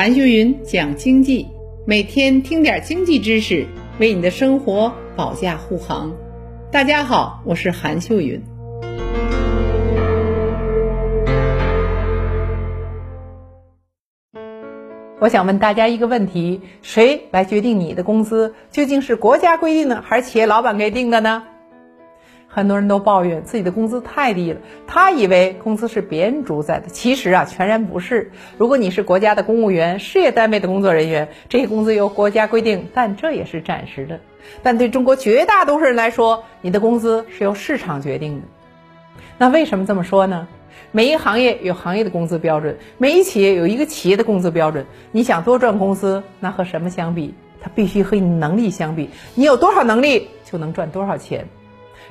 韩秀云讲经济，每天听点经济知识，为你的生活保驾护航。大家好，我是韩秀云。我想问大家一个问题：谁来决定你的工资？究竟是国家规定的，还是企业老板给定的呢？很多人都抱怨自己的工资太低了，他以为工资是别人主宰的，其实啊，全然不是。如果你是国家的公务员、事业单位的工作人员，这些工资由国家规定，但这也是暂时的。但对中国绝大多数人来说，你的工资是由市场决定的。那为什么这么说呢？每一行业有行业的工资标准，每一企业有一个企业的工资标准。你想多赚工资，那和什么相比？它必须和你能力相比。你有多少能力，就能赚多少钱。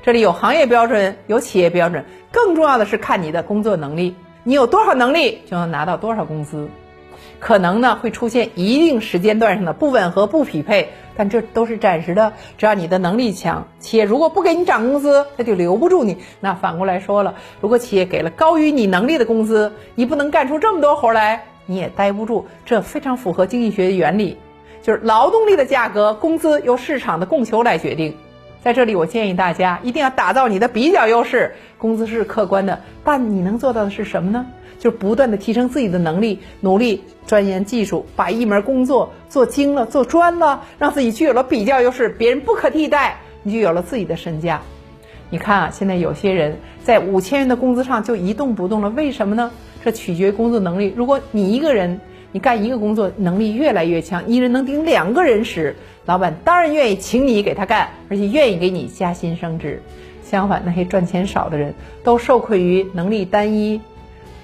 这里有行业标准，有企业标准，更重要的是看你的工作能力。你有多少能力，就能拿到多少工资。可能呢会出现一定时间段上的不吻合、不匹配，但这都是暂时的。只要你的能力强，企业如果不给你涨工资，他就留不住你。那反过来说了，如果企业给了高于你能力的工资，你不能干出这么多活来，你也待不住。这非常符合经济学原理，就是劳动力的价格、工资由市场的供求来决定。在这里，我建议大家一定要打造你的比较优势。工资是客观的，但你能做到的是什么呢？就不断的提升自己的能力，努力钻研技术，把一门工作做精了、做专了，让自己具有了比较优势，别人不可替代，你就有了自己的身价。你看啊，现在有些人在五千元的工资上就一动不动了，为什么呢？这取决于工作能力。如果你一个人，你干一个工作能力越来越强，一人能顶两个人时，老板当然愿意请你给他干，而且愿意给你加薪升职。相反，那些赚钱少的人都受困于能力单一，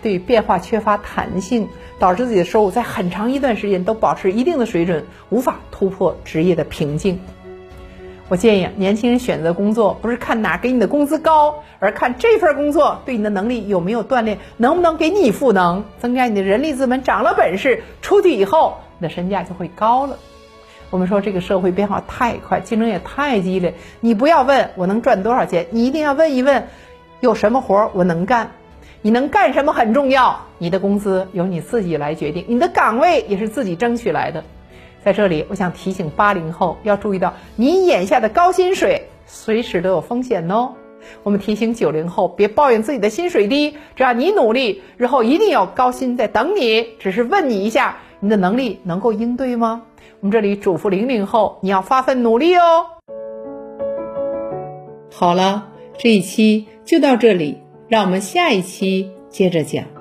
对变化缺乏弹性，导致自己的收入在很长一段时间都保持一定的水准，无法突破职业的瓶颈。我建议年轻人选择工作，不是看哪给你的工资高，而看这份工作对你的能力有没有锻炼，能不能给你赋能，增加你的人力资本，长了本事，出去以后你的身价就会高了。我们说这个社会变化太快，竞争也太激烈，你不要问我能赚多少钱，你一定要问一问，有什么活我能干，你能干什么很重要，你的工资由你自己来决定，你的岗位也是自己争取来的。在这里，我想提醒八零后要注意到，你眼下的高薪水随时都有风险哦。我们提醒九零后，别抱怨自己的薪水低，只要你努力，日后一定有高薪在等你。只是问你一下，你的能力能够应对吗？我们这里嘱咐零零后，你要发奋努力哦。好了，这一期就到这里，让我们下一期接着讲。